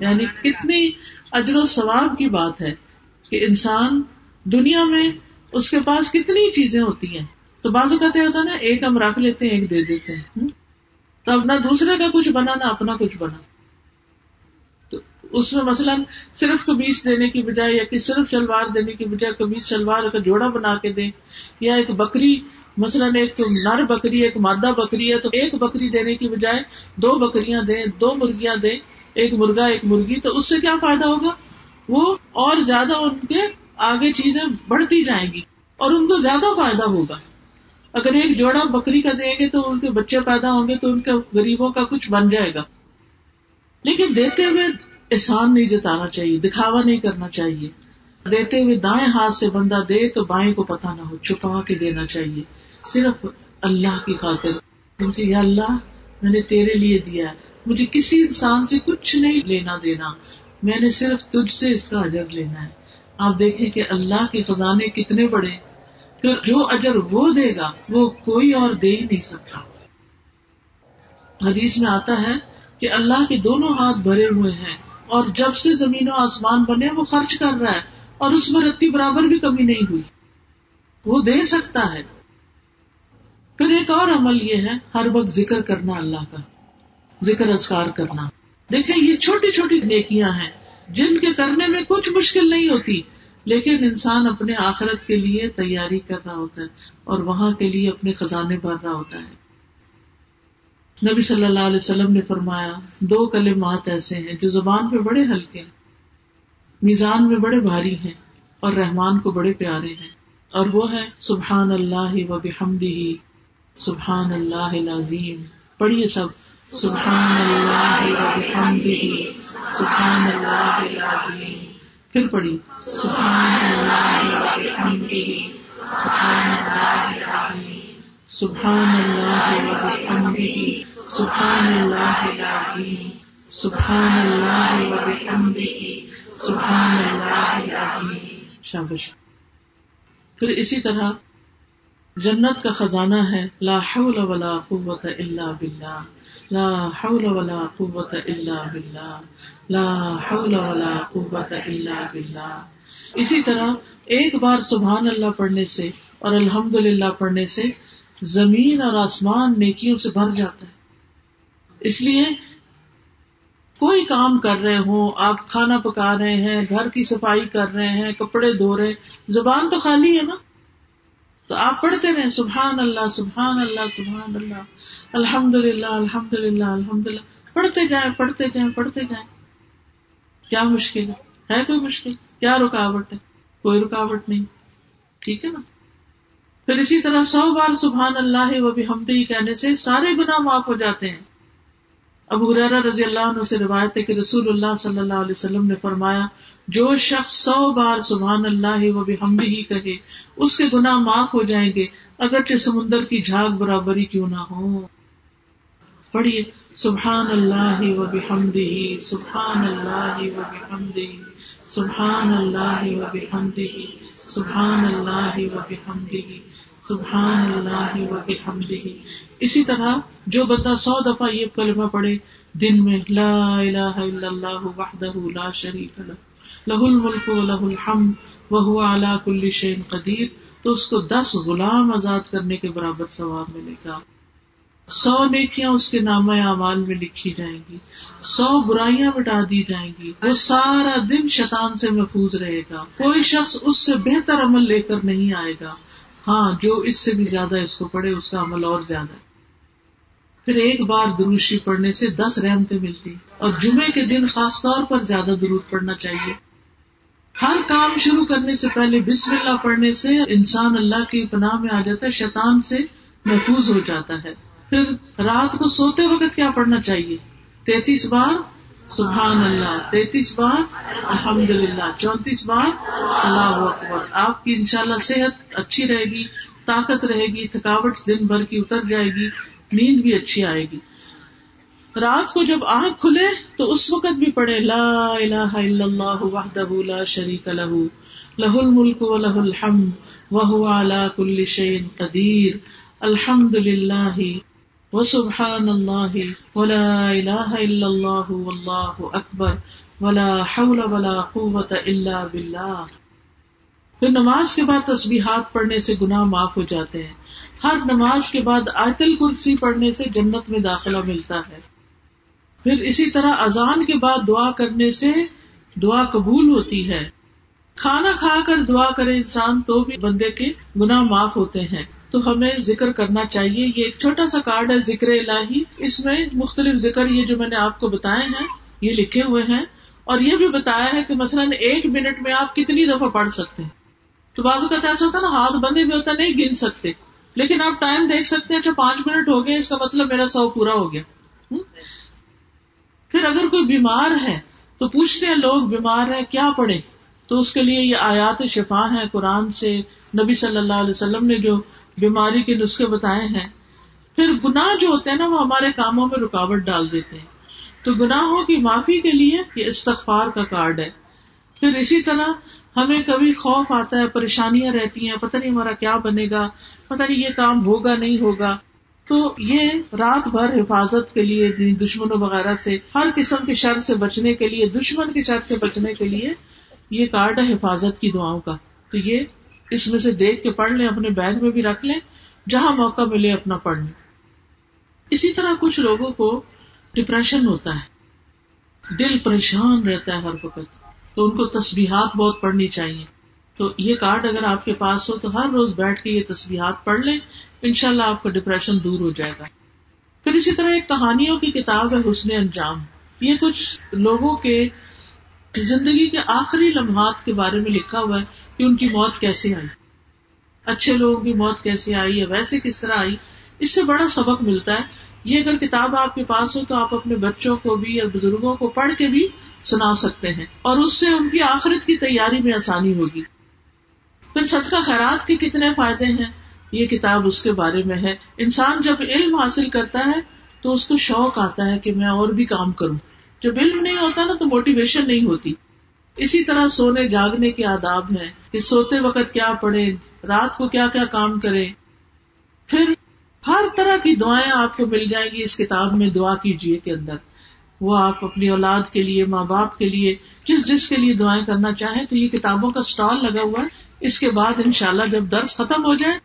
یعنی کتنی اجر و ثواب کی بات ہے کہ انسان دنیا میں اس کے پاس کتنی چیزیں ہوتی ہیں۔ تو بازو کہتے ہوتا نا، ایک ہم رکھ لیتے ہیں، ایک دے دیتے ہیں۔ تب نہ دوسرے کا کچھ بنا، نہ اپنا کچھ بنا۔ تو اس میں مثلاً صرف قمیص دینے کی بجائے یا کہ صرف شلوار دینے کی بجائے قمیص، شلوار کا جوڑا بنا کے دیں یا ایک بکری مثلاً ایک نر بکری، ایک مادہ بکری ہے، تو ایک بکری دینے کی بجائے دو بکریاں دیں، دو مرغیاں دیں، ایک مرغا، ایک مرغی، تو اس سے کیا فائدہ ہوگا؟ وہ اور زیادہ ان کے آگے چیزیں بڑھتی جائیں گی اور ان کو زیادہ فائدہ ہوگا۔ اگر ایک جوڑا بکری کا دیں گے تو ان کے بچے پیدا ہوں گے تو ان کے غریبوں کا کچھ بن جائے گا۔ لیکن دیتے ہوئے احسان نہیں جتانا چاہیے، دکھاوا نہیں کرنا چاہیے۔ دیتے ہوئے دائیں ہاتھ سے بندہ دے تو بائیں کو پتا نہ ہو، چھپا کے دینا چاہیے۔ صرف اللہ کی خاطر۔ یا اللہ، میں نے تیرے لیے دیا ہے۔ مجھے کسی انسان سے کچھ نہیں لینا دینا۔ میں نے صرف تجھ سے اس کا اجر لینا ہے۔ آپ دیکھیں کہ اللہ کے خزانے کتنے بڑے پھر جو اجر وہ دے گا، وہ کوئی اور دے ہی نہیں سکتا۔ حدیث میں آتا ہے کہ اللہ کے دونوں ہاتھ بھرے ہوئے ہیں اور جب سے زمین و آسمان بنے، وہ خرچ کر رہا ہے اور اس میں رتی برابر بھی کمی نہیں ہوئی۔ وہ دے سکتا ہے۔ پھر ایک اور عمل یہ ہے، ہر وقت ذکر کرنا اللہ کا، ذکر اذکار کرنا۔ دیکھیں، یہ چھوٹی چھوٹی نیکیاں ہیں، جن کے کرنے میں کچھ مشکل نہیں ہوتی، لیکن انسان اپنے آخرت کے لیے تیاری کر رہا ہوتا ہے اور وہاں کے لیے اپنے خزانے بھر رہا ہوتا ہے۔ نبی صلی اللہ علیہ وسلم نے فرمایا، دو کلمات ایسے ہیں جو زبان پہ بڑے ہلکے ہیں، میزان میں بڑے بھاری ہیں اور رحمان کو بڑے پیارے ہیں، اور وہ ہے سبحان اللہ و بحمدہ۔ سبحان اللہ العظیم۔ پڑھیے سب۔ سبحان اللہ و سبحان اللہ العظیم۔ پھر پڑھی سبحان اللہ و سبحان اللہ العظیم۔ سبحان اللہ و سبحان اللہ العظیم۔ سبحان اللہ و سبحان اللہ العظیم۔ شابش پھر اسی طرح جنت کا خزانہ ہے۔ لا حول ولا قوت الا باللہ۔ لا حول ولا قوت الا باللہ۔ لا حول ولا قوت الا باللہ۔ اسی طرح ایک بار سبحان اللہ پڑھنے سے اور الحمد للہ پڑھنے سے زمین اور آسمان نیکیوں سے بھر جاتا ہے۔ اس لیے کوئی کام کر رہے ہوں، آپ کھانا پکا رہے ہیں، گھر کی صفائی کر رہے ہیں، کپڑے دھو رہے زبان تو خالی ہے نا۔ تو آپ پڑھتے رہے سبحان اللہ سبحان اللہ سبحان اللہ الحمد للہ الحمد للہ الحمد للہ پڑھتے جائیں پڑھتے جائیں پڑھتے جائیں۔ کیا مشکل ہے؟ کوئی مشکل؟ کیا رکاوٹ ہے؟ کوئی رکاوٹ نہیں۔ ٹھیک ہے نا؟ پھر اسی طرح سو بار سبحان اللہ و بھی کہنے سے سارے گناہ معاف ہو جاتے ہیں۔ ابو حرارہ رضی اللہ عنہ سے روایت ہے کہ رسول اللہ صلی اللہ علیہ وسلم نے فرمایا جو شخص سو بار سبحان اللہ و بحمدہ ہی کہے، اس کے گناہ معاف ہو جائیں گے، اگرچہ سمندر کی جھاگ برابری کیوں نہ ہو۔ پڑھیے، سبحان اللہ و بحمدہ، سبحان اللہ و بحمدہ، سبحان اللہ و بحمدہ، سبحان اللہ و بحمدہ، سبحان اللہ و بحمدہ۔ اسی طرح جو بندہ سو دفعہ یہ کلمہ پڑھے، دن میں لا الہ الا اللہ وحدہ لا شریک لہ۔ لہ الملک و لہ الحمد وہو علا کل شین قدیر۔ تو اس کو دس غلام آزاد کرنے کے برابر ثواب ملے گا۔ سو نیکیاں اس کے نام اعمال میں لکھی جائیں گی۔ سو برائیاں مٹا دی جائیں گی۔ وہ سارا دن شیطان سے محفوظ رہے گا۔ کوئی شخص اس سے بہتر عمل لے کر نہیں آئے گا۔ ہاں جو اس سے بھی زیادہ اس کو پڑھے، اس کا عمل اور زیادہ۔ ہے پھر ایک بار دروشی پڑھنے سے دس رحمتیں ملتی اور جمعے کے دن خاص طور پر زیادہ درود پڑھنا چاہیے۔ ہر کام شروع کرنے سے پہلے بسم اللہ پڑھنے سے انسان اللہ کی پناہ میں آ جاتا ہے، شیطان سے محفوظ ہو جاتا ہے۔ پھر رات کو سوتے وقت کیا پڑھنا چاہیے؟ تینتیس بار سبحان اللہ، تینتیس بار الحمد للہ چونتیس بار اللہ اکبر۔ آپ کی انشاءاللہ صحت اچھی رہے گی، طاقت رہے گی، تھکاوٹ دن بھر کی اتر جائے گی۔ نیند بھی اچھی آئے گی۔ رات کو جب آنکھ کھلے تو اس وقت بھی پڑھے لا الہ الا اللہ وحدہ لا شریک لہ لہ الملک و لہ الحمد وہو علا کل شین قدیر۔ الحمد للہ وسبحان اللہ ولا الہ الا اللہ واللہ اکبر ولا حول ولا قوة الا باللہ۔ پھر نماز کے بعد تسبیحات پڑھنے سے گناہ معاف ہو جاتے ہیں۔ ہر نماز کے بعد آیت الکرسی پڑھنے سے جنت میں داخلہ ملتا ہے۔ پھر اسی طرح اذان کے بعد دعا کرنے سے دعا قبول ہوتی ہے۔ کھانا کھا کر دعا کرے انسان تو بھی بندے کے گناہ معاف ہوتے ہیں۔ تو ہمیں ذکر کرنا چاہیے۔ یہ ایک چھوٹا سا کارڈ ہے ذکر الہی۔ اس میں مختلف ذکر یہ جو میں نے آپ کو بتائے ہیں، یہ لکھے ہوئے ہیں۔ اور یہ بھی بتایا ہے کہ مثلاً ایک منٹ میں آپ کتنی دفعہ پڑھ سکتے ہیں۔ تو بازو کا ایسا ہوتا ہے نا، ہاتھ بندے بھی ہوتا نہیں گن سکتے۔ لیکن آپ ٹائم دیکھ سکتے ہیں اچھا پانچ منٹ ہو گئے، اس کا مطلب میرا سو پورا ہو گیا۔ پھر اگر کوئی بیمار ہے، تو پوچھتے ہیں لوگ، بیمار ہے، کیا پڑھے؟ تو اس کے لیے یہ آیات شفا ہے قرآن سے۔ نبی صلی اللہ علیہ وسلم نے جو بیماری کے نسخے بتائے ہیں، پھر گناہ جو ہوتے ہیں نا، وہ ہمارے کاموں میں رکاوٹ ڈال دیتے ہیں۔ تو گناہوں کی معافی کے لیے یہ استغفار کا کارڈ ہے۔ پھر اسی طرح ہمیں کبھی خوف آتا ہے، پریشانیاں رہتی ہیں، پتہ نہیں ہمارا کیا بنے گا، پتہ نہیں یہ کام ہوگا نہیں ہوگا۔ تو یہ رات بھر حفاظت کے لیے، دشمنوں وغیرہ سے، ہر قسم کے شر سے بچنے کے لیے، دشمن کے شر سے بچنے کے لیے یہ کارڈ ہے حفاظت کی دعاؤں کا۔ تو یہ اس میں سے دیکھ کے پڑھ لیں، اپنے بیگ میں بھی رکھ لیں، جہاں موقع ملے اپنا پڑھ لیں۔ اسی طرح کچھ لوگوں کو ڈپریشن ہوتا ہے۔ دل پریشان رہتا ہے ہر وقت۔ تو ان کو تصبیحات بہت پڑھنی چاہیے۔ تو یہ کارڈ اگر آپ کے پاس ہو تو ہر روز بیٹھ کے یہ تصبیحات پڑھ لیں ان شاء اللہ آپ کا ڈپریشن دور ہو جائے گا۔ پھر اسی طرح ایک کہانیوں کی کتاب ہے حسن انجام۔ یہ کچھ لوگوں کے زندگی کے آخری لمحات کے بارے میں لکھا ہوا ہے کہ ان کی موت کیسے آئی۔ اچھے لوگوں کی موت کیسے آئی یا ویسے کس طرح آئی، اس سے بڑا سبق ملتا ہے۔ یہ اگر کتاب آپ کے پاس ہو تو آپ اپنے بچوں کو بھی یا بزرگوں کو پڑھ کے بھی سنا سکتے ہیں اور اس سے ان کی آخرت کی تیاری میں آسانی ہوگی۔ پھر صدقہ خیرات کے کتنے فائدے ہیں؟ یہ کتاب اس کے بارے میں ہے۔ انسان جب علم حاصل کرتا ہے تو اس کو شوق آتا ہے کہ میں اور بھی کام کروں۔ جب علم نہیں ہوتا نا تو موٹیویشن نہیں ہوتی۔ اسی طرح سونے جاگنے کے آداب ہیں کہ سوتے وقت کیا پڑھے رات کو کیا کیا کام کرے پھر ہر طرح کی دعائیں آپ کو مل جائیں گی اس کتاب میں، دعا کیجیے کے اندر۔ وہ آپ اپنی اولاد کے لیے، ماں باپ کے لیے، جس جس کے لیے دعائیں کرنا چاہیں تو یہ کتابوں کا اسٹال لگا ہوا ہے۔ اس کے بعد ان شاء اللہ جب درس ختم ہو جائے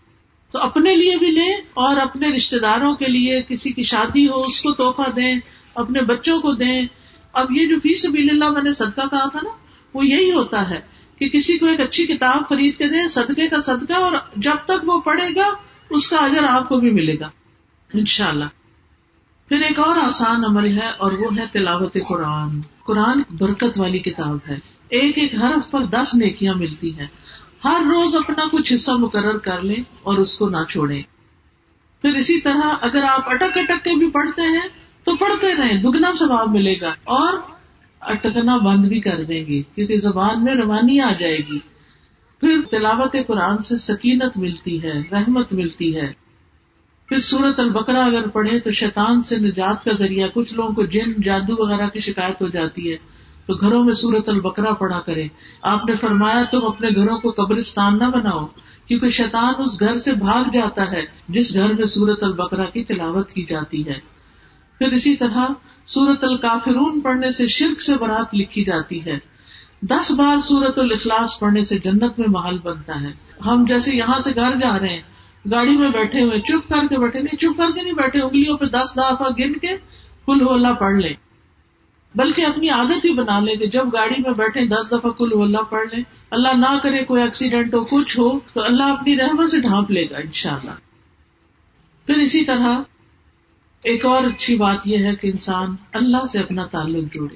تو اپنے لیے بھی لیں اور اپنے رشتے داروں کے لیے، کسی کی شادی ہو، اس کو توحفہ دیں، اپنے بچوں کو دیں۔ اب یہ جو فی سبیل اللہ میں نے صدقہ کہا تھا نا، وہ یہی ہوتا ہے کہ کسی کو ایک اچھی کتاب خرید کے دیں، صدقے کا صدقہ اور جب تک وہ پڑھے گا اس کا اجر آپ کو بھی ملے گا ان شاء اللہ پھر ایک اور آسان عمل ہے اور وہ ہے تلاوت قرآن۔ قرآن برکت والی کتاب ہے۔ ایک ایک حرف پر دس نیکیاں ملتی ہیں۔ ہر روز اپنا کچھ حصہ مقرر کر لیں اور اس کو نہ چھوڑیں۔ پھر اسی طرح اگر آپ اٹک اٹک کے بھی پڑھتے ہیں تو پڑھتے رہے دگنا ثواب ملے گا اور اٹکنا بند بھی کر دیں گے، کیونکہ زبان میں روانی آ جائے گی۔ پھر تلاوت قرآن سے سکینت ملتی ہے، رحمت ملتی ہے۔ پھر سورت البکرا اگر پڑھے تو شیطان سے نجات کا ذریعہ کچھ لوگوں کو جن، جادو وغیرہ کی شکایت ہو جاتی ہے۔ تو گھروں میں سورت البکرا پڑھا کرے آپ نے فرمایا تم اپنے گھروں کو قبرستان نہ بناؤ، کیونکہ شیطان اس گھر سے بھاگ جاتا ہے، جس گھر میں سورت البکرا کی تلاوت کی جاتی ہے۔ پھر اسی طرح سورت الکافرون پڑھنے سے شرک سے برات لکھی جاتی ہے۔ دس بار سورت الاخلاص پڑھنے سے جنت میں محل بنتا ہے۔ ہم جیسے یہاں سے گھر جا رہے ہیں، گاڑی میں بیٹھے ہوئے، چپ کر کے بیٹھے، نہیں، چپ کر کے نہیں بیٹھے، انگلیوں پہ دس دفعہ گن کے کل اللہ پڑھ لیں۔ بلکہ اپنی عادت ہی بنا لیں کہ جب گاڑی میں بیٹھے دس دفعہ کل اللہ پڑھ لیں۔ اللہ نہ کرے کوئی ایکسیڈینٹ ہو، کچھ ہو، تو اللہ اپنی رحمت سے ڈھانپ لے گا ان شاء اللہ پھر اسی طرح ایک اور اچھی بات یہ ہے کہ انسان اللہ سے اپنا تعلق جوڑے۔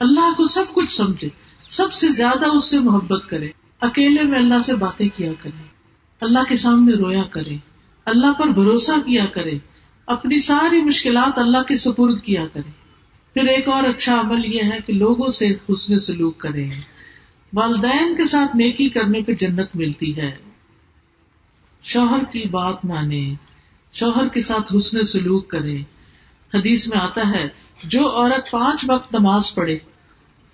اللہ کو سب کچھ سمجھے۔ سب سے زیادہ اس سے محبت کرے۔ اکیلے میں اللہ سے باتیں کیا کرے۔ اللہ کے سامنے رویا کرے۔ اللہ پر بھروسہ کیا کرے۔ اپنی ساری مشکلات اللہ کے سپرد کیا کرے۔ پھر ایک اور اچھا عمل یہ ہے کہ لوگوں سے حسن سلوک کرے۔ والدین کے ساتھ نیکی کرنے پہ جنت ملتی ہے۔ شوہر کی بات مانے۔ شوہر کے ساتھ حسن سلوک کرے۔ حدیث میں آتا ہے، جو عورت پانچ وقت نماز پڑھے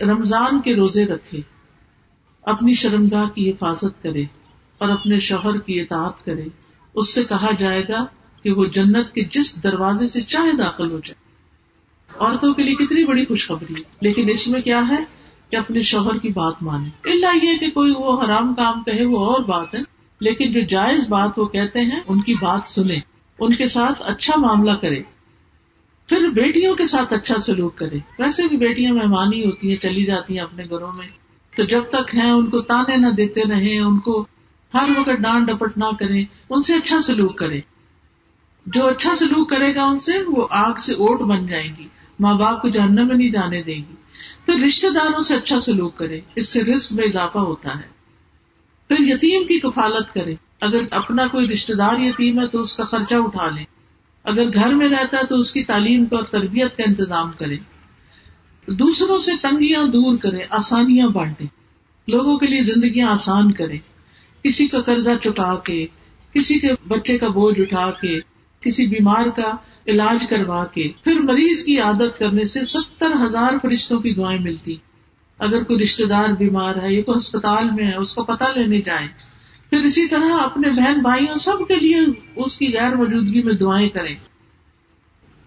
رمضان کے روزے رکھے، اپنی شرمگاہ کی حفاظت کرے اور اپنے شوہر کی اطاعت کرے، اس سے کہا جائے گا کہ وہ جنت کے جس دروازے سے چاہے داخل ہو جائے۔ عورتوں کے لیے کتنی بڑی خوشخبری ہے۔ لیکن اس میں کیا ہے کہ اپنے شوہر کی بات مانے۔ اللہ یہ کہ کوئی وہ حرام کام کہے، وہ اور بات ہے، لیکن جو جائز بات وہ کہتے ہیں، ان کی بات سنے ان کے ساتھ اچھا معاملہ کرے پھر بیٹیوں کے ساتھ اچھا سلوک کرے ویسے بھی بیٹیاں مہمان ہی ہوتی ہیں، چلی جاتی ہیں اپنے گھروں میں۔ تو جب تک ہیں، ان کو تانے نہ دیتے رہے ان کو ہر وقت ڈانٹ ڈپٹ نہ کرے ان سے اچھا سلوک کرے جو اچھا سلوک کرے گا ان سے، وہ آگ سے اوٹ بن جائے گی۔ ماں باپ کو جاننے میں نہیں جانے دے گی۔ پھر رشتے داروں سے اچھا سلوک کرے اس سے رسک میں اضافہ ہوتا ہے۔ پھر یتیم کی کفالت کرے اگر اپنا کوئی رشتے دار یتیم ہے، تو اس کا خرچہ اٹھا لے اگر گھر میں رہتا ہے تو اس کی تعلیم کا اور تربیت کا انتظام کرے۔ دوسروں سے تنگیاں دور کرے، آسانیاں بانٹے۔ لوگوں کے لیے زندگیاں آسان کرے۔ کسی کا قرضہ چکا کے، کسی کے بچے کا بوجھ اٹھا کے، کسی بیمار کا علاج کروا کے۔ پھر مریض کی عادت کرنے سے ستر ہزار فرشتوں کی دعائیں ملتی۔ اگر کوئی رشتے دار بیمار ہے یا کوئی اسپتال میں ہے، اس کو پتہ لینے جائیں۔ پھر اسی طرح اپنے بہن بھائیوں سب کے لیے اس کی غیر موجودگی میں دعائیں کریں۔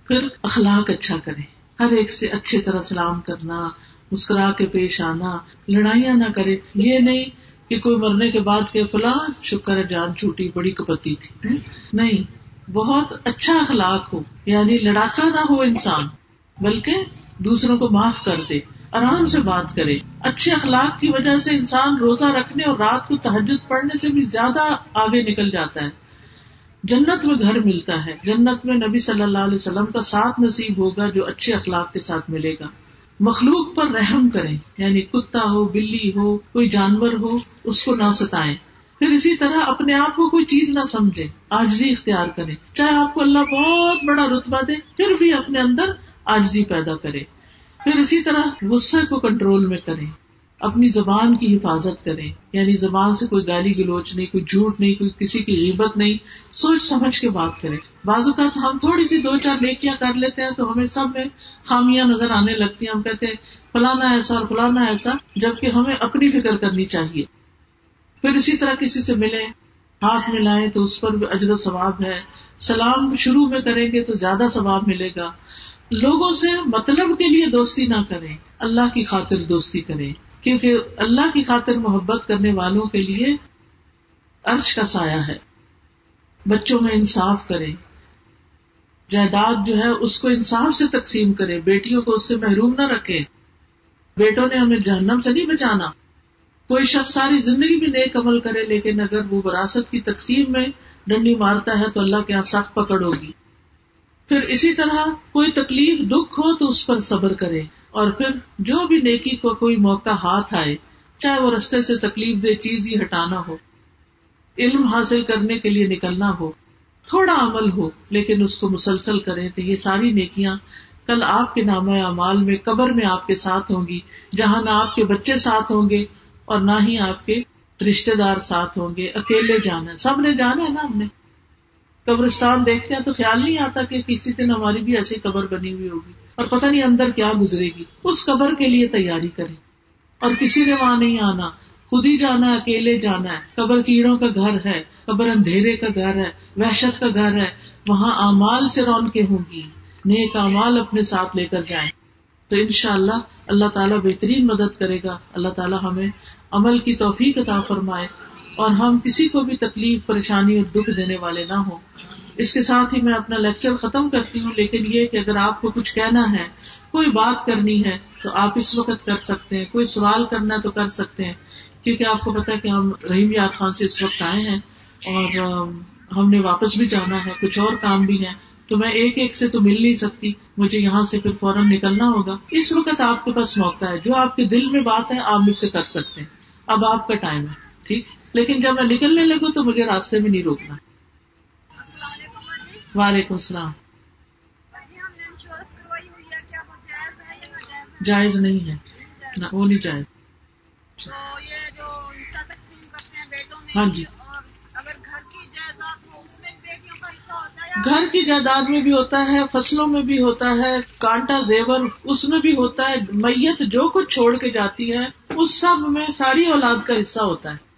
پھر اخلاق اچھا کرے ہر ایک سے اچھی طرح سلام کرنا، مسکرا کے پیش آنا، لڑائیاں نہ کرے یہ نہیں کہ کوئی مرنے کے بعد کہ فلاں شکر ہے جان چھوٹی بڑی کپتی تھی۔ نہیں، بہت اچھا اخلاق ہو یعنی لڑاکا نہ ہو انسان، بلکہ دوسروں کو معاف کر دے۔ آرام سے بات کرے اچھے اخلاق کی وجہ سے انسان روزہ رکھنے اور رات کو تحجد پڑھنے سے بھی زیادہ آگے نکل جاتا ہے۔ جنت میں گھر ملتا ہے۔ جنت میں نبی صلی اللہ علیہ وسلم کا ساتھ نصیب ہوگا جو اچھے اخلاق کے ساتھ ملے گا۔ مخلوق پر رحم کریں۔ یعنی کتا ہو، بلی ہو، کوئی جانور ہو، اس کو نہ ستائیں۔ پھر اسی طرح اپنے آپ کو کوئی چیز نہ سمجھے آجزی اختیار کرے چاہے آپ کو اللہ بہت بڑا رتبہ دے، پھر بھی اپنے اندر آجزی پیدا کرے پھر اسی طرح غصے کو کنٹرول میں کریں، اپنی زبان کی حفاظت کریں یعنی زبان سے کوئی گالی گلوچ نہیں، کوئی جھوٹ نہیں، کوئی کسی کی غیبت نہیں، سوچ سمجھ کے بات کریں۔ بعض اوقات ہم تھوڑی سی دو چار نیکیاں کر لیتے ہیں تو ہمیں سب میں خامیاں نظر آنے لگتی ہیں۔ ہم کہتے ہیں، فلانا ایسا اور فلانا ایسا، جبکہ ہمیں اپنی فکر کرنی چاہیے۔ پھر اسی طرح کسی سے ملیں، ہاتھ ملائیں تو اس پر بھی اجر و ثواب ہے۔ سلام شروع میں کریں گے تو زیادہ ثواب ملے گا۔ لوگوں سے مطلب کے لیے دوستی نہ کریں، اللہ کی خاطر دوستی کریں۔ کیونکہ اللہ کی خاطر محبت کرنے والوں کے لیے عرش کا سایہ ہے۔ بچوں میں انصاف کرے جائیداد جو ہے، اس کو انصاف سے تقسیم کرے بیٹیوں کو اس سے محروم نہ رکھے بیٹوں نے ہمیں جہنم سے نہیں بچانا۔ کوئی شخص ساری زندگی بھی نیک عمل کرے، لیکن اگر وہ وراثت کی تقسیم میں ڈنڈی مارتا ہے، تو اللہ کے یہاں سخت پکڑ ہوگی۔ پھر اسی طرح کوئی تکلیف، دکھ ہو تو اس پر صبر کرے۔ اور پھر جو بھی نیکی کو کوئی موقع ہاتھ آئے، چاہے وہ رستے سے تکلیف دے چیز ہی ہٹانا ہو، علم حاصل کرنے کے لیے نکلنا ہو، تھوڑا عمل ہو، لیکن اس کو مسلسل کرے تو یہ ساری نیکیاں کل آپ کے نام اعمال میں، قبر میں آپ کے ساتھ ہوں گی، جہاں نہ آپ کے بچے ساتھ ہوں گے اور نہ ہی آپ کے رشتے دار ساتھ ہوں گے، اکیلے جانا سب نے جانا ہے نا ہم نے؟ قبرستان دیکھتے ہیں تو خیال نہیں آتا کہ کسی دن ہماری بھی ایسی قبر بنی ہوئی ہوگی اور پتہ نہیں اندر کیا گزرے گی۔ اس قبر کے لیے تیاری کرے اور کسی نے وہاں نہیں آنا۔ خود ہی جانا ہے، اکیلے جانا ہے۔ قبر کیڑوں کا گھر ہے، قبر اندھیرے کا گھر ہے، وحشت کا گھر ہے۔ وہاں امال سے رونقیں ہوں گی۔ نیک امال اپنے ساتھ لے کر جائیں۔ تو ان شاء اللہ اللہ تعالیٰ بہترین مدد کرے گا۔ اللہ تعالیٰ ہمیں عمل کی توفیق عطا فرمائے۔ اور ہم کسی کو بھی تکلیف، پریشانی اور دکھ دینے والے نہ ہوں۔ اس کے ساتھ ہی میں اپنا لیکچر ختم کرتی ہوں، لیکن یہ کہ اگر آپ کو کچھ کہنا ہے، کوئی بات کرنی ہے، تو آپ اس وقت کر سکتے ہیں۔ کوئی سوال کرنا تو کر سکتے ہیں، کیونکہ آپ کو پتا کہ ہم رحیم یاد خان سے اس وقت آئے ہیں اور ہم نے واپس بھی جانا ہے، کچھ اور کام بھی ہے تو میں ایک ایک سے تو مل نہیں سکتی، مجھے یہاں سے پھر فوراً نکلنا ہوگا۔ اس وقت آپ کے پاس موقع ہے، جو آپ کے دل میں بات ہے، آپ مجھ سے کر سکتے ہیں۔ اب آپ کا ٹائم ہے، ٹھیک؟ لیکن جب میں نکلنے لگوں تو مجھے راستے میں نہیں روکنا۔ وعلیکم السلام۔ جائز نہیں ہے۔ نہ، وہ نہیں جائز۔ ہاں جی۔ گھر کی جائیداد میں بھی ہوتا ہے، فصلوں میں بھی ہوتا ہے، کانٹا زیور اس میں بھی ہوتا ہے۔ میت جو کچھ چھوڑ کے جاتی ہے، اس سب میں ساری اولاد کا حصہ ہوتا ہے۔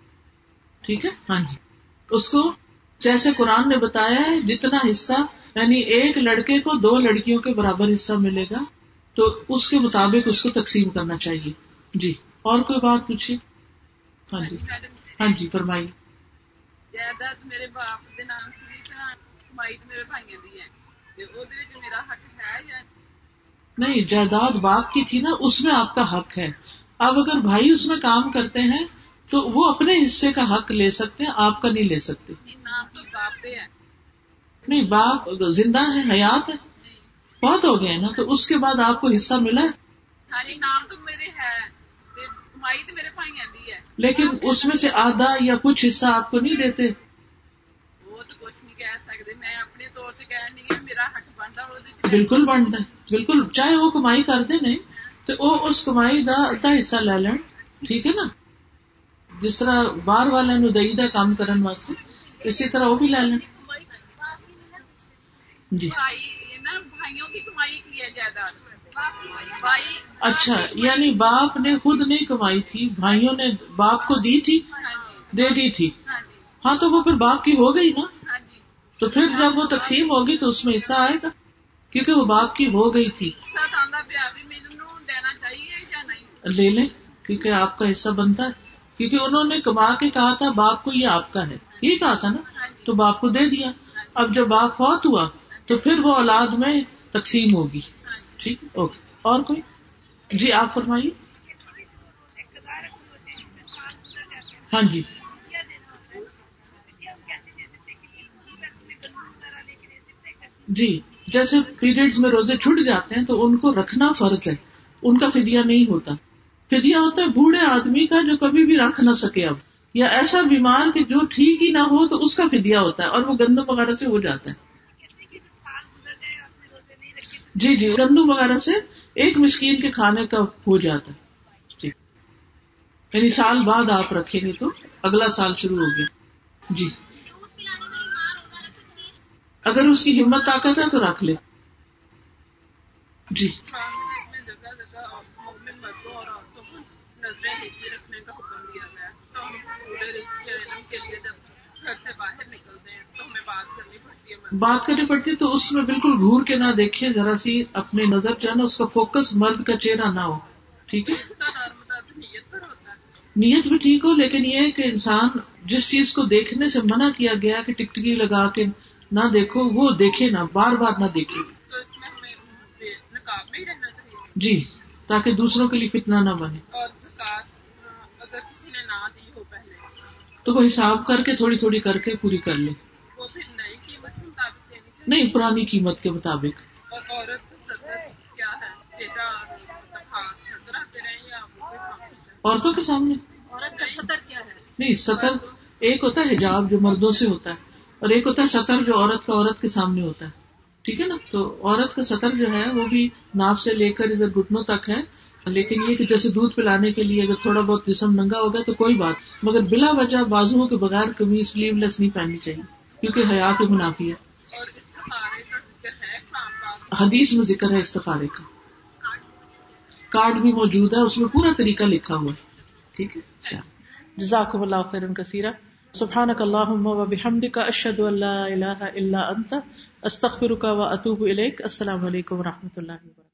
ٹھیک ہے؟ ہاں جی۔ اس کو جیسے قرآن نے بتایا ہے جتنا حصہ یعنی ایک لڑکے کو دو لڑکیوں کے برابر حصہ ملے گا تو اس کے مطابق اس کو تقسیم کرنا چاہیے۔ جی۔ اور کوئی بات پوچھیے؟ ہاں جی۔ ہاں جی فرمائیے۔ جائیداد میرے باپ کے نام سے کمائی تو میرے دی ہے۔ میرا حق ہے یا نہیں جائیداد باپ کی تھی نا اس میں آپ کا حق ہے۔ اب اگر بھائی اس میں کام کرتے ہیں تو وہ اپنے حصے کا حق لے سکتے ہیں آپ کا نہیں لے سکتے۔ نہیں باپ زندہ ہے حیات ہے۔ بہت ہو گئے نا تو اس کے بعد آپ کو حصہ ملا۔ ہے ہاں جی نام تو میرے ہے۔ تو لیکن اس میں سے آدھا یا کچھ حصہ آپ کو نہیں دیتے۔ بالکل بنتا بالکل۔ چاہے وہ کمائی کرتے نہیں۔ تو وہ اس کمائی کا ادھا حصہ لے لین ٹھیک ہے نا؟ جس طرح باہر والے نو دئی دا کام کرن واسطے اسی طرح وہ بھی لے لین جی۔ بھائیوں کی کمائی کی ہے جائیداد اچھا یعنی باپ نے خود نہیں کمائی تھی بھائیوں نے باپ کو دی تھی دے دی تھی۔ ہاں تو وہ پھر باپ کی ہو گئی نا۔ تو پھر جب وہ تقسیم ہوگی تو اس میں حصہ آئے گا کیونکہ وہ باپ کی ہو گئی تھی۔ لے لیں کیونکہ آپ کا حصہ بنتا ہے۔ کیونکہ انہوں نے کما کے کہا تھا باپ کو یہ آپ کا ہے۔ یہ کہا تھا نا؟ تو باپ کو دے دیا۔ اب جب باپ فوت ہوا، تو پھر وہ اولاد میں تقسیم ہوگی۔ ٹھیک؟ اوکے۔ اور کوئی؟ جی آپ فرمائیے۔ ہاں جی۔ جی جیسے پیریڈز میں روزے چھٹ جاتے ہیں تو ان کو رکھنا فرض ہے۔ ان کا فدیہ نہیں ہوتا۔ فدیہ ہوتا ہے بوڑھے آدمی کا جو کبھی بھی رکھ نہ سکے اب، یا ایسا بیمار کہ جو ٹھیک ہی نہ ہو تو اس کا فدیہ ہوتا ہے اور وہ گندم وغیرہ سے ہو جاتا ہے۔ جی جی گندم وغیرہ سے ایک مسکین کے کھانے کا ہو جاتا ہے۔ جی۔ یعنی سال بعد آپ رکھیں گے تو اگلا سال شروع ہو گیا۔ جی۔ اگر اس کی ہمت طاقت ہے تو رکھ لے جی میں جگہ جگہ مومن مردوں اور عورتوں کو نظریں نیچے رکھنے کا حکم دیا گیا تو ہم پورے علم کے لیے جب گھر سے باہر نکلتے ہیں تو ہمیں بات کرنی پڑتی ہے۔ بات کرنی پڑتی ہے تو اس میں بالکل گور کے نہ دیکھے ذرا سی اپنی نظر جو ہے نا اس کا فوکس مرد کا چہرہ نہ ہو ٹھیک ہے؟ اس کا نیت پر ہوتا ہے۔ نیت بھی ٹھیک ہو لیکن یہ ہے کہ انسان جس چیز کو دیکھنے سے منع کیا گیا کہ ٹکٹکی لگا کے نہ دیکھو وہ دیکھے نہ بار بار نہ دیکھے۔ تو اس میں ہمیں نقاب میں ہی رہنا چاہیے۔ جی تاکہ دوسروں کے لیے فتنہ نہ بنے۔ اور زکات اگر کسی نے نہ دی ہو پہلے تو وہ حساب کر کے تھوڑی تھوڑی کر کے پوری کر لے۔ وہ پھر نئی قیمت کے مطابق دینی چاہیے۔ نہیں پرانی قیمت کے مطابق۔ اور عورت کیا ہے؟ عورتوں کے سامنے۔ عورت کا صدر کیا ہے؟ نہیں سطر ایک ہوتا ہے حجاب جو مردوں سے ہوتا ہے اور ایک ہوتا ہے سطر جو عورت کا عورت کے سامنے ہوتا ہے۔ ٹھیک ہے نا؟ تو عورت کا سطر جو ہے وہ بھی ناپ سے لے کر ادھر گھٹنوں تک ہے۔ لیکن یہ کہ جیسے دودھ پلانے کے لیے اگر تھوڑا بہت جسم ننگا ہوگا تو کوئی بات مگر بلا وجہ بازو کے بغیر کبھی سلیو لیس نہیں پہننی چاہیے کیونکہ حیا کے منافی ہے۔ حدیث میں ذکر ہے استخارے کا۔ کارڈ بھی موجود ہے اس میں پورا طریقہ لکھا ہوا ہے۔ ٹھیک ہے؟ جزاک اللہ خیر کثیرہ سبحانک اللہم و بحمدک اشہد ان لا الہ الا انت استغفرک و اتوب الیک۔ السلام علیکم و رحمۃ اللہ وبرکاتہ۔